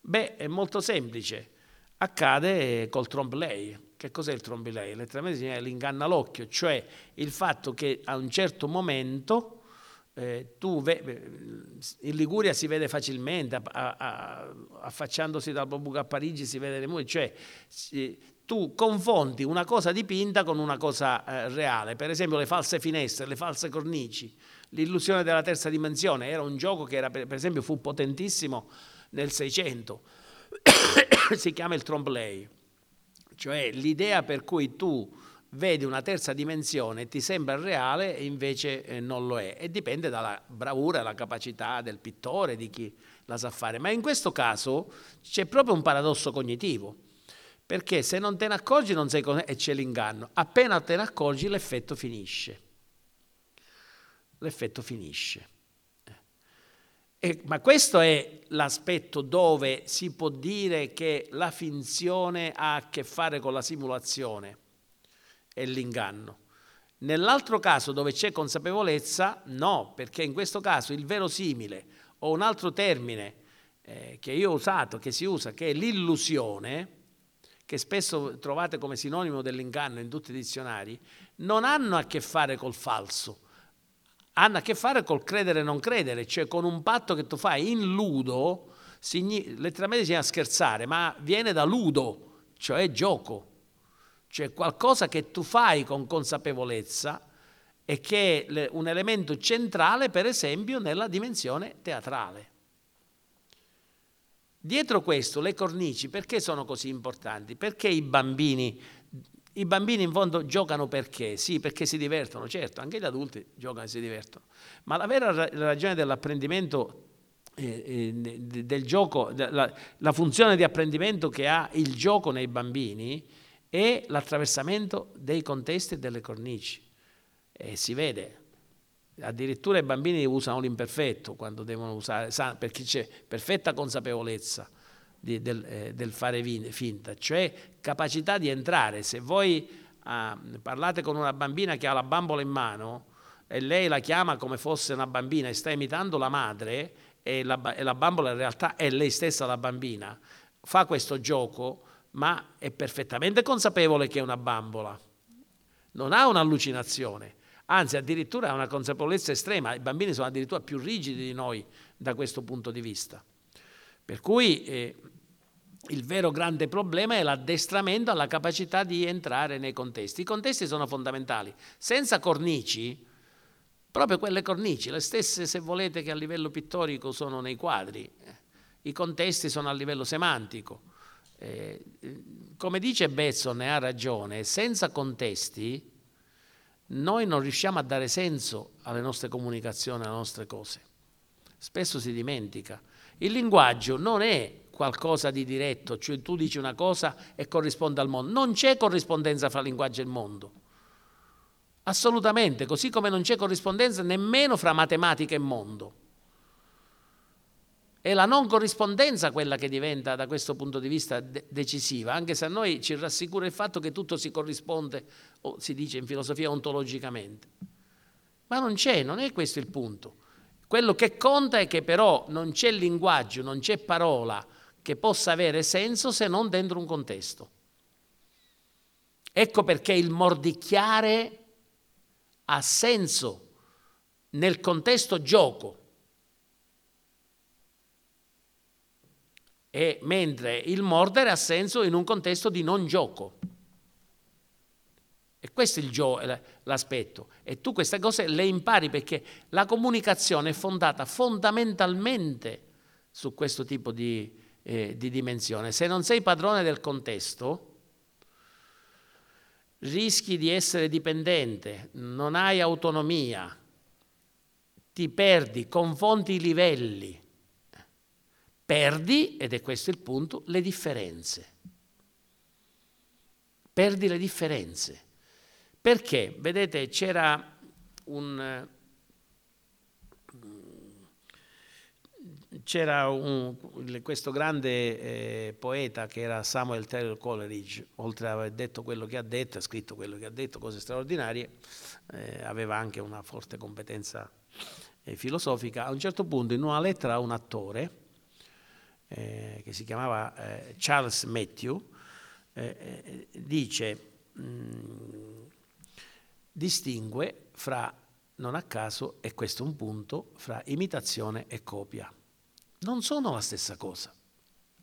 Beh, è molto semplice. Accade col trombley. Che cos'è il trombley? Letteralmente è l'inganno all'occhio, cioè il fatto che a un certo momento eh, tu in Liguria si vede facilmente, a, a, affacciandosi dal buco a Parigi si vede le muri, cioè tu confondi una cosa dipinta con una cosa eh, reale, per esempio le false finestre, le false cornici, l'illusione della terza dimensione, era un gioco che era, per esempio fu potentissimo nel 600, si chiama il trombley, cioè l'idea per cui tu vedi una terza dimensione ti sembra reale e invece eh, non lo è e dipende dalla bravura, dalla capacità del pittore, di chi la sa fare. Ma in questo caso c'è proprio un paradosso cognitivo perché se non te ne accorgi non sei con... e c'è l'inganno. Appena te ne accorgi l'effetto finisce. L'effetto finisce. E, ma questo è l'aspetto dove si può dire che la finzione ha a che fare con la simulazione e l'inganno. Nell'altro caso dove c'è consapevolezza, no, perché in questo caso il verosimile o un altro termine eh, che io ho usato, che si usa, che è l'illusione, che spesso trovate come sinonimo dell'inganno in tutti i dizionari, non hanno a che fare col falso, hanno a che fare col credere e non credere, cioè con un patto che tu fai in ludo, signi- letteralmente significa scherzare, ma viene da ludo, cioè gioco, cioè qualcosa che tu fai con consapevolezza e che è un elemento centrale, per esempio, nella dimensione teatrale. Dietro questo le cornici perché sono così importanti? Perché i bambini, i bambini in fondo giocano perché? Sì, perché si divertono, certo, anche gli adulti giocano e si divertono, ma la vera ragione dell'apprendimento eh, eh, del gioco, la, la funzione di apprendimento che ha il gioco nei bambini è l'attraversamento dei contesti e delle cornici. E si vede, Addirittura i bambini usano l'imperfetto quando devono usare, perché c'è perfetta consapevolezza di, del, eh, del, fare finta, cioè capacità di entrare. Se voi ah, parlate con una bambina che ha la bambola in mano e lei la chiama come fosse una bambina e sta imitando la madre e la, e la bambola in realtà è lei stessa la bambina, fa questo gioco ma è perfettamente consapevole che è una bambola, non ha un'allucinazione anzi addirittura ha una consapevolezza estrema, i bambini sono addirittura più rigidi di noi da questo punto di vista. Per cui eh, il vero grande problema è l'addestramento alla capacità di entrare nei contesti. I contesti sono fondamentali. Senza cornici, proprio quelle cornici, le stesse se volete che a livello pittorico sono nei quadri, eh, i contesti sono a livello semantico. Eh, come dice Besson, e ha ragione, senza contesti noi non riusciamo a dare senso alle nostre comunicazioni, alle nostre cose. Spesso si dimentica. Il linguaggio non è qualcosa di diretto, cioè tu dici una cosa e corrisponde al mondo. Non c'è corrispondenza fra linguaggio e mondo. Assolutamente, così come non c'è corrispondenza nemmeno fra matematica e mondo. È la non corrispondenza quella che diventa da questo punto di vista de- decisiva, anche se a noi ci rassicura il fatto che tutto si corrisponde, o si dice in filosofia ontologicamente. Ma non c'è, non è questo il punto. Quello che conta è che però non c'è linguaggio, non c'è parola che possa avere senso se non dentro un contesto. Ecco perché il mordicchiare ha senso nel contesto gioco, e mentre il mordere ha senso in un contesto di non gioco. E questo è gio- l'aspetto. E tu queste cose le impari perché la comunicazione è fondata fondamentalmente su questo tipo di, eh, di dimensione. Se non sei padrone del contesto, rischi di essere dipendente, non hai autonomia, ti perdi, confondi i livelli perdi, ed è questo il punto, le differenze. perdi le differenze. Perché? Vedete, c'era un, c'era un, questo grande eh, poeta che era Samuel Taylor Coleridge, oltre ad aver detto quello che ha detto, ha scritto quello che ha detto, cose straordinarie, eh, aveva anche una forte competenza eh, filosofica. A un certo punto in una lettera a un attore eh, che si chiamava eh, Charles Matthew, eh, dice, mh, mm, distingue fra, non a caso, e questo è un punto, fra imitazione e copia non sono la stessa cosa.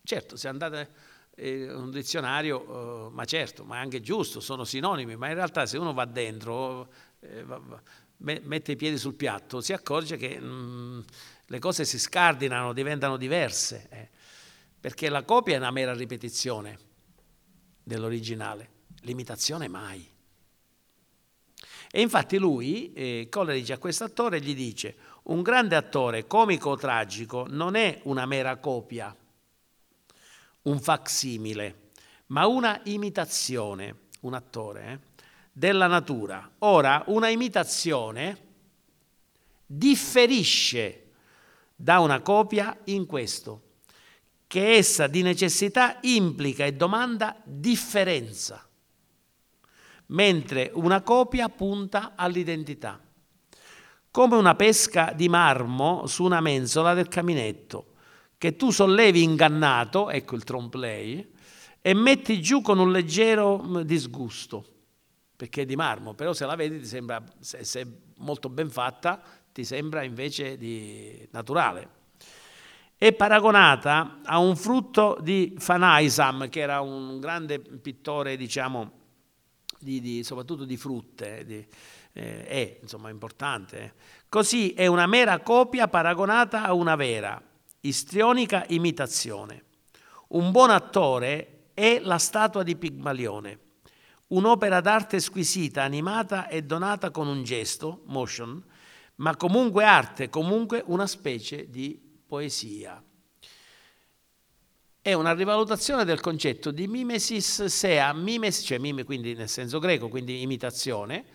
Certo, se andate in un dizionario, uh, ma certo, ma è anche giusto, sono sinonimi, ma in realtà se uno va dentro, eh, va, mette i piedi sul piatto, si accorge che mh, le cose si scardinano, diventano diverse, eh, perché la copia è una mera ripetizione dell'originale, l'imitazione mai. E infatti lui, eh, Coleridge a questo attore gli dice, un grande attore comico o tragico non è una mera copia, un facsimile, ma una imitazione, un attore, eh, della natura. Ora, una imitazione differisce da una copia in questo, che essa di necessità implica e domanda differenza, mentre una copia punta all'identità come una pesca di marmo su una mensola del caminetto, che tu sollevi ingannato, ecco il trompe e metti giù con un leggero mm, disgusto, perché è di marmo, però se la vedi ti sembra, se, se molto ben fatta, ti sembra invece di naturale. È paragonata a un frutto di Fanaisam, che era un grande pittore, diciamo, di, di, soprattutto di frutte, di, eh, è insomma importante. Così è una mera copia paragonata a una vera, istrionica imitazione. Un buon attore è la statua di Pigmalione, un'opera d'arte squisita, animata e donata con un gesto, motion, ma comunque arte, comunque una specie di poesia. È una rivalutazione del concetto di mimesis sea, mimesis, cioè mime quindi nel senso greco, quindi imitazione,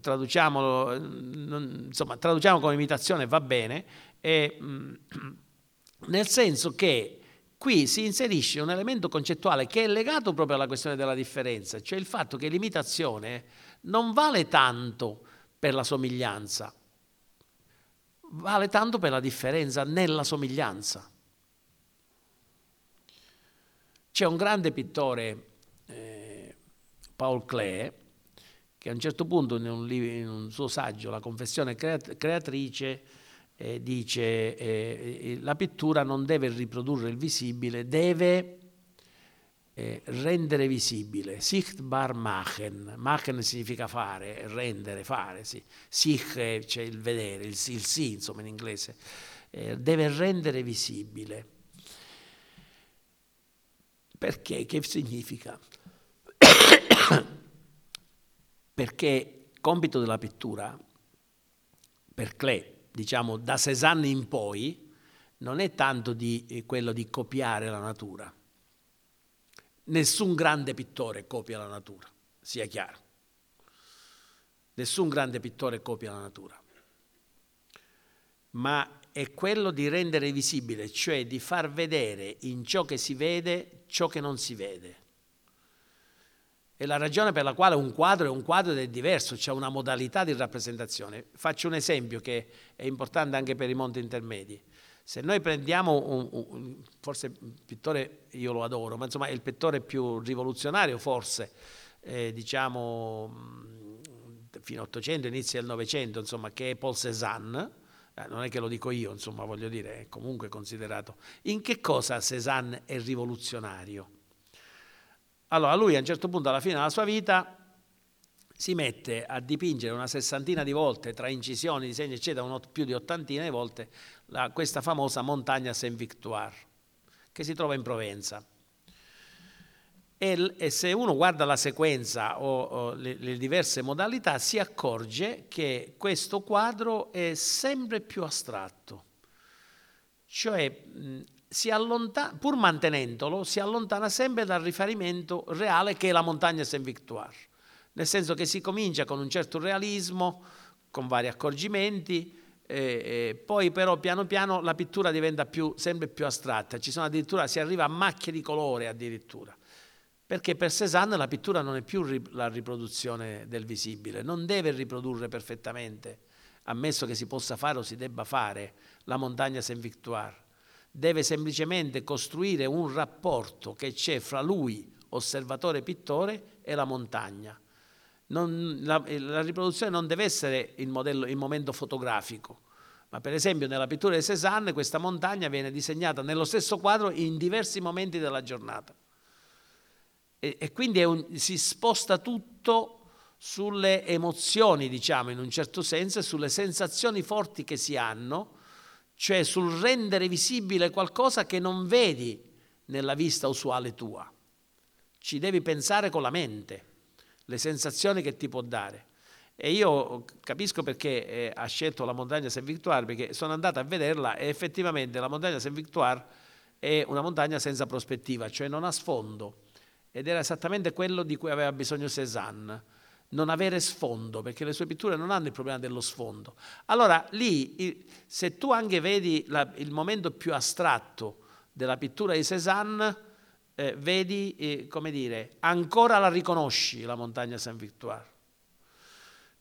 traduciamolo, insomma, traduciamo come imitazione va bene, e, nel senso che qui si inserisce un elemento concettuale che è legato proprio alla questione della differenza, cioè il fatto che l'imitazione non vale tanto per la somiglianza, vale tanto per la differenza nella somiglianza. C'è un grande pittore, eh, Paul Klee, che a un certo punto in un, in un suo saggio, La confessione creatrice, eh, dice eh, eh, la pittura non deve riprodurre il visibile, deve eh, rendere visibile. Sichtbar machen. Machen significa fare, rendere, fare. Sì. Sich c'è cioè il vedere, il, il sì, insomma in inglese. Eh, deve rendere visibile. Perché? Che significa? perché compito della pittura, per Klee, diciamo da Cézanne in poi, non è tanto di eh, quello di copiare la natura. Nessun grande pittore copia la natura, sia chiaro. Nessun grande pittore copia la natura. Ma è quello di rendere visibile, cioè di far vedere in ciò che si vede ciò che non si vede. È la ragione per la quale un quadro è un quadro ed è diverso, c'è una modalità di rappresentazione. Faccio un esempio che è importante anche per i monti intermedi. Se noi prendiamo, un, un, forse il pittore io lo adoro, ma insomma è il pittore più rivoluzionario forse, eh, diciamo fino all'Ottocento, inizio del Novecento, insomma, che è Paul Cézanne, eh, non è che lo dico io, insomma, voglio dire, è comunque considerato. In che cosa Cézanne è rivoluzionario? Allora lui a un certo punto alla fine della sua vita si mette a dipingere una sessantina di volte tra incisioni, disegni eccetera, più di ottantina di volte la, questa famosa montagna Saint-Victoire che si trova in Provenza. E, e se uno guarda la sequenza o, o le, le diverse modalità si accorge che questo quadro è sempre più astratto, cioè allontana, pur mantenendolo, si allontana sempre dal riferimento reale che è la montagna Saint-Victoire. Nel senso che si comincia con un certo realismo, con vari accorgimenti, e, e poi però piano piano la pittura diventa più, sempre più astratta, ci sono addirittura, si arriva a macchie di colore addirittura. Perché per Cézanne la pittura non è più la riproduzione del visibile, non deve riprodurre perfettamente, ammesso che si possa fare o si debba fare, la montagna Saint-Victoire. Deve semplicemente costruire un rapporto che c'è fra lui, osservatore pittore, e la montagna. Non, la, la, riproduzione non deve essere il, modello, il momento fotografico, ma per esempio nella pittura di Cézanne questa montagna viene disegnata nello stesso quadro in diversi momenti della giornata. E, e quindi un, si sposta tutto sulle emozioni, diciamo in un certo senso, e sulle sensazioni forti che si hanno, cioè sul rendere visibile qualcosa che non vedi nella vista usuale tua. Ci devi pensare con la mente, le sensazioni che ti può dare. E io capisco perché eh, ha scelto la montagna Saint-Victoire, perché sono andato a vederla e effettivamente la montagna Saint-Victoire è una montagna senza prospettiva, cioè non ha sfondo ed era esattamente quello di cui aveva bisogno Cézanne, non avere sfondo, perché le sue pitture non hanno il problema dello sfondo. Allora lì, se tu anche vedi la, il momento più astratto della pittura di Cézanne, eh, vedi, eh, come dire, ancora la riconosci la montagna Saint-Victoire,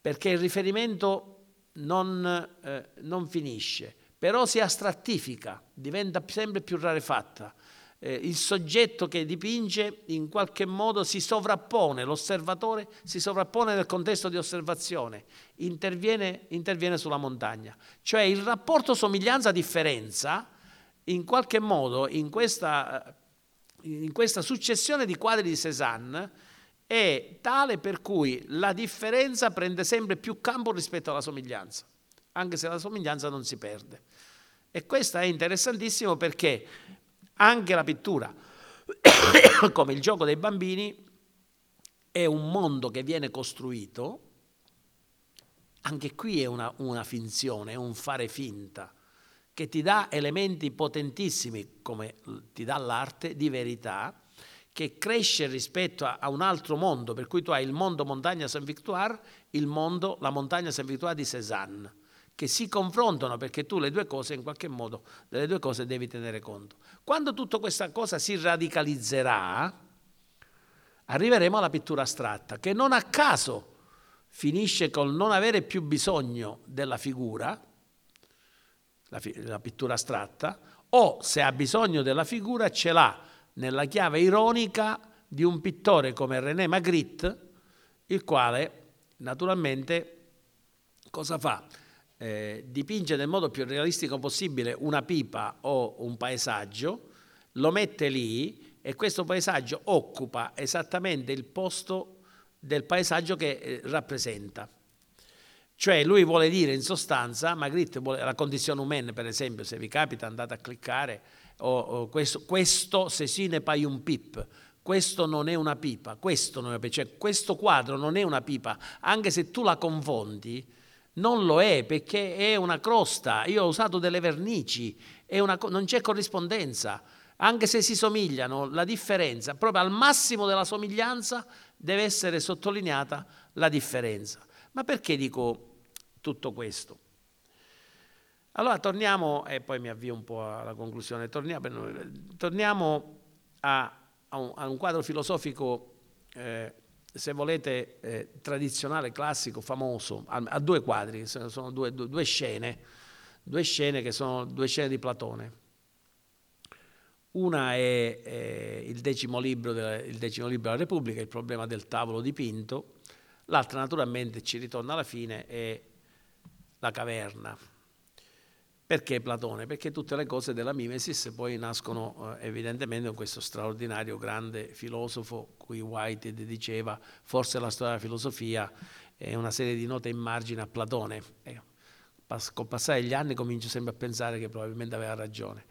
perché il riferimento non, eh, non finisce, però si astrattifica, diventa sempre più rarefatta eh, il soggetto che dipinge in qualche modo si sovrappone, l'osservatore si sovrappone nel contesto di osservazione, interviene, interviene sulla montagna. Cioè il rapporto somiglianza-differenza in qualche modo in questa, in questa successione di quadri di Cézanne è tale per cui la differenza prende sempre più campo rispetto alla somiglianza, anche se la somiglianza non si perde. E questo è interessantissimo perché anche la pittura, come il gioco dei bambini, è un mondo che viene costruito, anche qui è una, una finzione, è un fare finta, che ti dà elementi potentissimi, come ti dà l'arte, di verità, che cresce rispetto a, a, un altro mondo, per cui tu hai il mondo montagna Saint-Victoire, il mondo, la montagna Saint-Victoire di Cézanne che si confrontano perché tu le due cose in qualche modo delle due cose devi tenere conto. Quando tutta questa cosa si radicalizzerà, arriveremo alla pittura astratta, che non a caso finisce col non avere più bisogno della figura, la, la pittura astratta, o se ha bisogno della figura ce l'ha nella chiave ironica di un pittore come René Magritte, il quale naturalmente cosa fa? eh, dipinge nel modo più realistico possibile una pipa o un paesaggio, lo mette lì e questo paesaggio occupa esattamente il posto del paesaggio che eh, rappresenta. Cioè lui vuole dire in sostanza, Magritte vuole, la condizione umana per esempio, se vi capita andate a cliccare, o, o questo, questo se si ne pai un pip, questo non è una pipa, questo, non è, cioè, questo quadro non è una pipa, anche se tu la confondi, non lo è perché è una crosta, io ho usato delle vernici, una, non c'è corrispondenza, anche se si somigliano, la differenza, proprio al massimo della somiglianza deve essere sottolineata la differenza. Ma perché dico tutto questo? Allora torniamo, e poi mi avvio un po' alla conclusione, torniamo, torniamo a, a, un, a, un, quadro filosofico eh, se volete, eh, tradizionale, classico, famoso, ha, due quadri, sono due, due, due, scene, due scene che sono due scene di Platone. Una è, è il, decimo della, il, decimo libro della Repubblica, il problema del tavolo dipinto, l'altra naturalmente ci ritorna alla fine, è la caverna. Perché Platone? Perché tutte le cose della mimesis poi nascono eh, evidentemente con questo straordinario grande filosofo cui Whitehead diceva forse la storia della filosofia è una serie di note in margine a Platone. E pas- col passare degli anni comincio sempre a pensare che probabilmente aveva ragione.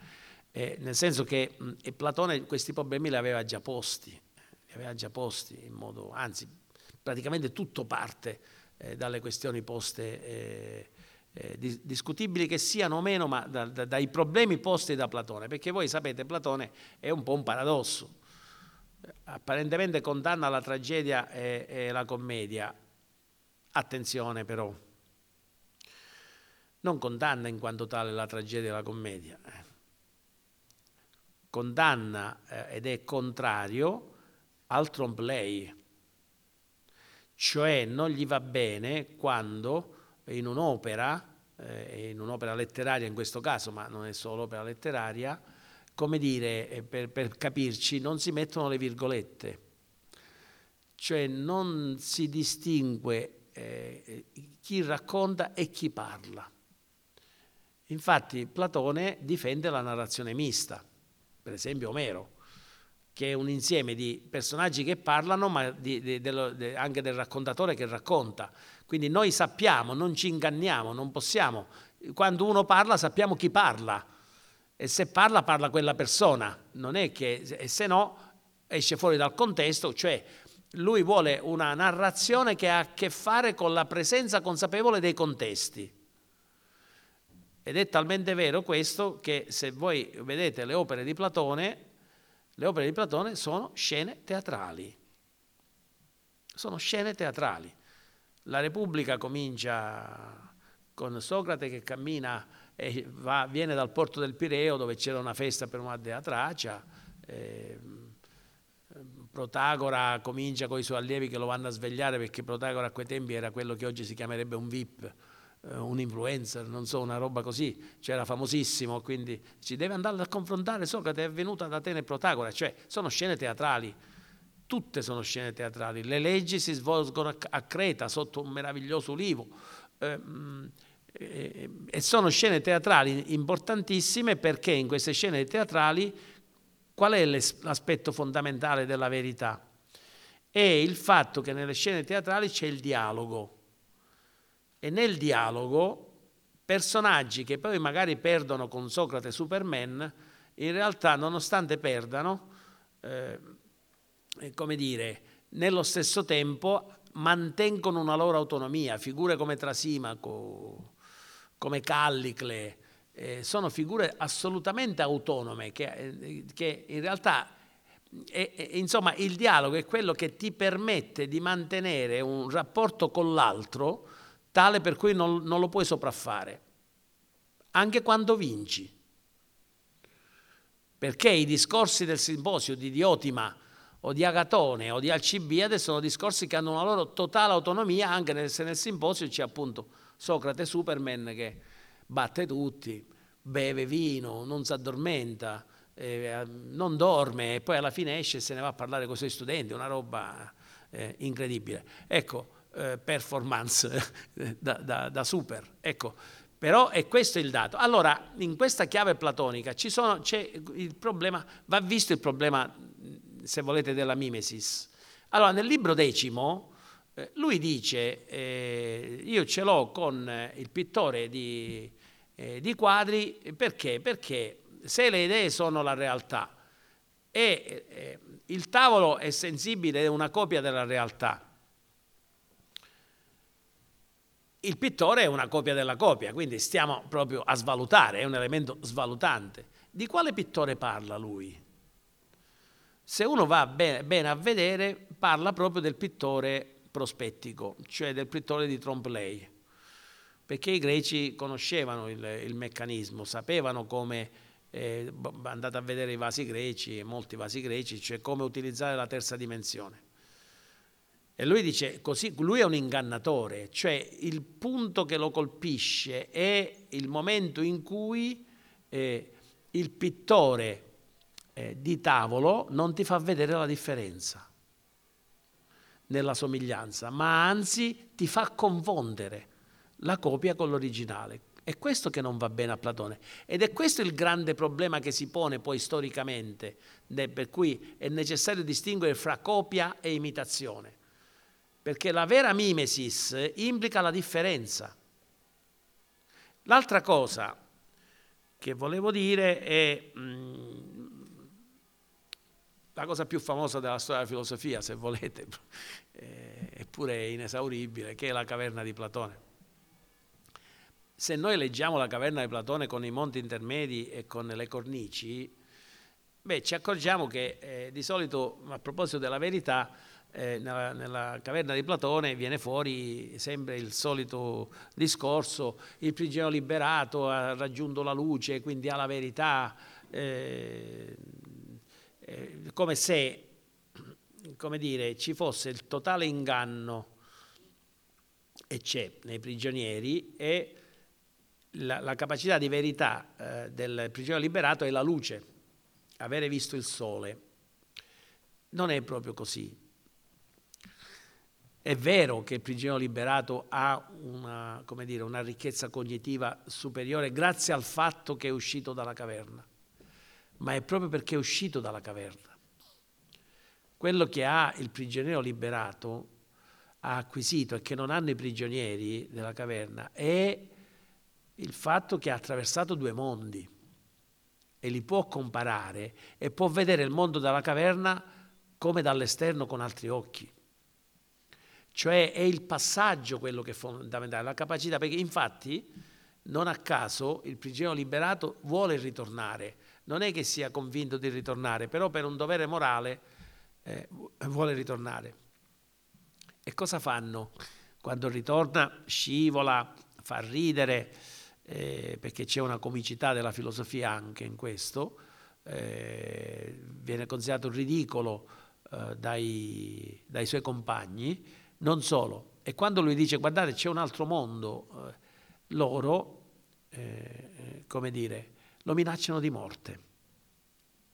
Eh, nel senso che mh, Platone questi problemi li aveva già posti, li aveva già posti in modo, anzi praticamente tutto parte eh, dalle questioni poste eh, eh, discutibili che siano o meno, ma da, da, dai problemi posti da Platone, perché voi sapete Platone è un po' un paradosso, apparentemente condanna la tragedia e, e la commedia, attenzione però, non condanna in quanto tale la tragedia e la commedia, condanna eh, ed è contrario al trompe cioè non gli va bene quando in un'opera, eh, in un'opera letteraria in questo caso, ma non è solo opera letteraria, come dire, eh, per, per capirci, non si mettono le virgolette, cioè non si distingue eh, chi racconta e chi parla. Infatti Platone difende la narrazione mista, per esempio Omero, che è un insieme di personaggi che parlano, ma di, di, dello, de, anche del raccontatore che racconta. Quindi noi sappiamo, non ci inganniamo, non possiamo. Quando uno parla sappiamo chi parla e se parla parla quella persona, non è che, e se no esce fuori dal contesto, cioè lui vuole una narrazione che ha a che fare con la presenza consapevole dei contesti. Ed è talmente vero questo che se voi vedete le opere di Platone, le opere di Platone sono scene teatrali. Sono scene teatrali. La Repubblica comincia con Socrate che cammina e va, viene dal porto del Pireo dove c'era una festa per una dea Tracia. Eh, Protagora comincia con i suoi allievi che lo vanno a svegliare perché Protagora a quei tempi era quello che oggi si chiamerebbe un VIP, un influencer, non so, una roba così, c'era famosissimo, quindi ci deve andare a confrontare Socrate, è venuto ad Atene Protagora, cioè sono scene teatrali, tutte sono scene teatrali, le leggi si svolgono a Creta sotto un meraviglioso ulivo. Eh, e sono scene teatrali importantissime perché in queste scene teatrali qual è l'aspetto fondamentale della verità? È il fatto che nelle scene teatrali c'è il dialogo e nel dialogo personaggi che poi magari perdono con Socrate e Superman, in realtà nonostante perdano, eh, come dire, nello stesso tempo mantengono una loro autonomia, figure come Trasimaco, come Callicle, eh, sono figure assolutamente autonome che, eh, che in realtà è, è, insomma il dialogo è quello che ti permette di mantenere un rapporto con l'altro tale per cui non, non lo puoi sopraffare, anche quando vinci. Perché i discorsi del simposio di Diotima o di Agatone o di Alcibiade sono discorsi che hanno una loro totale autonomia, anche se nel simposio c'è appunto Socrate Superman che batte tutti, beve vino, non si addormenta, eh, non dorme e poi alla fine esce e se ne va a parlare con i suoi studenti, una roba eh, incredibile. Ecco, eh, performance da, da, da, super. Ecco, però è questo il dato. Allora, in questa chiave platonica sono, problema, va visto il problema, se volete, della mimesis. Allora, nel libro decimo, eh, lui dice, eh, io ce l'ho con eh, il pittore di, di, quadri, perché? Perché se le idee sono la realtà e eh, il tavolo è sensibile, è una copia della realtà, il pittore è una copia della copia, quindi stiamo proprio a svalutare, è un elemento svalutante. Di quale pittore parla lui? Se uno va bene, a vedere, parla proprio del pittore prospettico, cioè del pittore di trompe perché i greci conoscevano il, il meccanismo, sapevano come, eh, andate a vedere i vasi greci, molti vasi greci, cioè come utilizzare la terza dimensione. E lui dice così, lui è un ingannatore, cioè il punto che lo colpisce è il momento in cui eh, il pittore eh, di tavolo non ti fa vedere la differenza nella somiglianza, ma anzi ti fa confondere la copia con l'originale. È questo che non va bene a Platone ed è questo il grande problema che si pone poi storicamente, per cui è necessario distinguere fra copia e imitazione, perché la vera mimesis implica la differenza. L'altra cosa che volevo dire è mh, mm, la cosa più famosa della storia della filosofia, se volete, eppure inesauribile, che è la caverna di Platone. se noi leggiamo la caverna di Platone con i monti intermedi e con le cornici, beh, ci accorgiamo che eh, di solito, a proposito della verità, eh, nella, nella, caverna di Platone viene fuori sempre il solito discorso, il prigioniero liberato ha raggiunto la luce, quindi ha la verità, eh, eh, come se come dire, ci fosse il totale inganno, e c'è nei prigionieri, e la, la capacità di verità eh, del prigioniero liberato è la luce, avere visto il sole. Non è proprio così. È vero che il prigioniero liberato ha una, dire, una, ricchezza cognitiva superiore grazie al fatto che è uscito dalla caverna, ma è proprio perché è uscito dalla caverna. Quello che ha il prigioniero liberato ha acquisito e che non hanno i prigionieri della caverna è il fatto che ha attraversato due mondi e li può comparare e può vedere il mondo della caverna come dall'esterno con altri occhi. Cioè è il passaggio quello che è fondamentale, la capacità, perché infatti non a caso il prigioniero liberato vuole ritornare, non è che sia convinto di ritornare, però per un dovere morale eh, vuole ritornare. E cosa fanno? Quando ritorna scivola, fa ridere, eh, perché c'è una comicità della filosofia anche in questo, eh, viene considerato ridicolo eh, dai, dai suoi compagni, non solo, e quando lui dice guardate c'è un altro mondo, eh, loro, eh, come dire, lo minacciano di morte.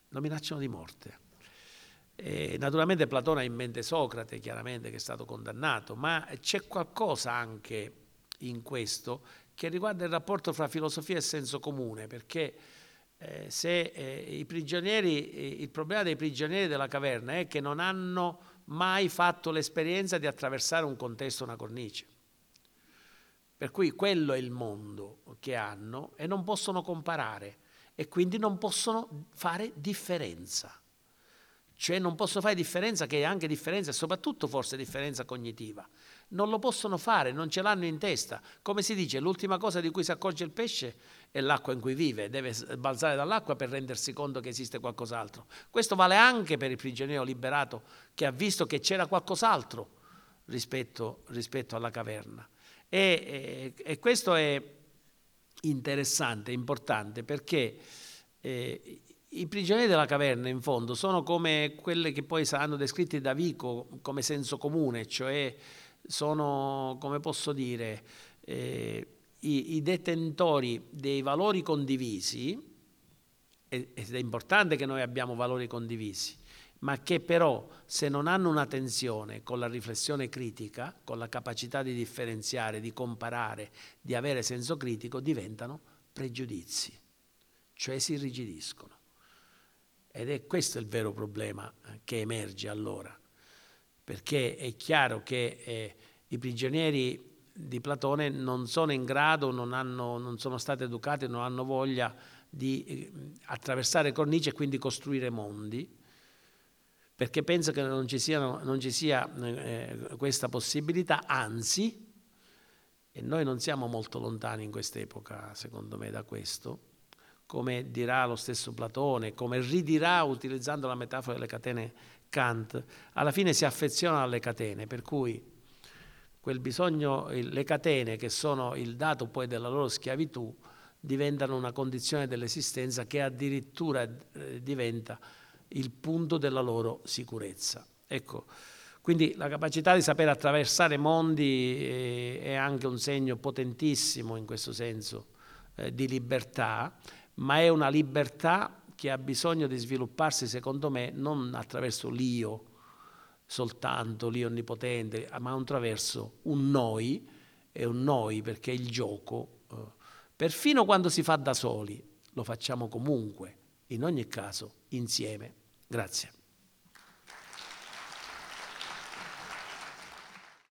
Lo minacciano di morte. E naturalmente Platone ha in mente Socrate, chiaramente, che è stato condannato, ma c'è qualcosa anche in questo che riguarda il rapporto fra filosofia e senso comune, perché eh, se eh, i prigionieri, eh, il problema dei prigionieri della caverna è che non hanno mai fatto l'esperienza di attraversare un contesto, una cornice. Per cui quello è il mondo che hanno e non possono comparare e quindi non possono fare differenza. Cioè non possono fare differenza che è anche differenza e soprattutto forse differenza cognitiva. Non lo possono fare, non ce l'hanno in testa. Come si dice, l'ultima cosa di cui si accorge il pesce è l'acqua in cui vive, deve balzare dall'acqua per rendersi conto che esiste qualcos'altro. Questo vale anche per il prigioniero liberato che ha visto che c'era qualcos'altro rispetto, rispetto alla caverna. E, e, e, questo è interessante, importante, perché eh, i prigionieri della caverna, in fondo, sono come quelle che poi saranno descritti da Vico come senso comune, cioè sono, come posso dire, eh, i, i, detentori dei valori condivisi, ed è importante che noi abbiamo valori condivisi, ma che però se non hanno una tensione con la riflessione critica, con la capacità di differenziare, di comparare, di avere senso critico, diventano pregiudizi, cioè si irrigidiscono. Ed è questo il vero problema eh, che emerge allora, perché è chiaro che eh, i prigionieri di Platone non sono in grado, non, hanno, non sono stati educati, non hanno voglia di eh, attraversare cornici e quindi costruire mondi, perché penso che non ci, siano, non ci sia eh, questa possibilità, anzi, e noi non siamo molto lontani in quest'epoca, secondo me, da questo, come dirà lo stesso Platone, come ridirà utilizzando la metafora delle catene Kant, alla fine si affeziona alle catene, per cui quel bisogno, le catene che sono il dato poi della loro schiavitù diventano una condizione dell'esistenza che addirittura eh, diventa il punto della loro sicurezza. Ecco, quindi la capacità di sapere attraversare mondi eh, è anche un segno potentissimo in questo senso eh, di libertà, ma è una libertà che ha bisogno di svilupparsi, secondo me, non attraverso l'io, soltanto lì onnipotente, ma attraverso un noi, è un noi perché il gioco, eh, perfino quando si fa da soli, lo facciamo comunque, in ogni caso, insieme. Grazie.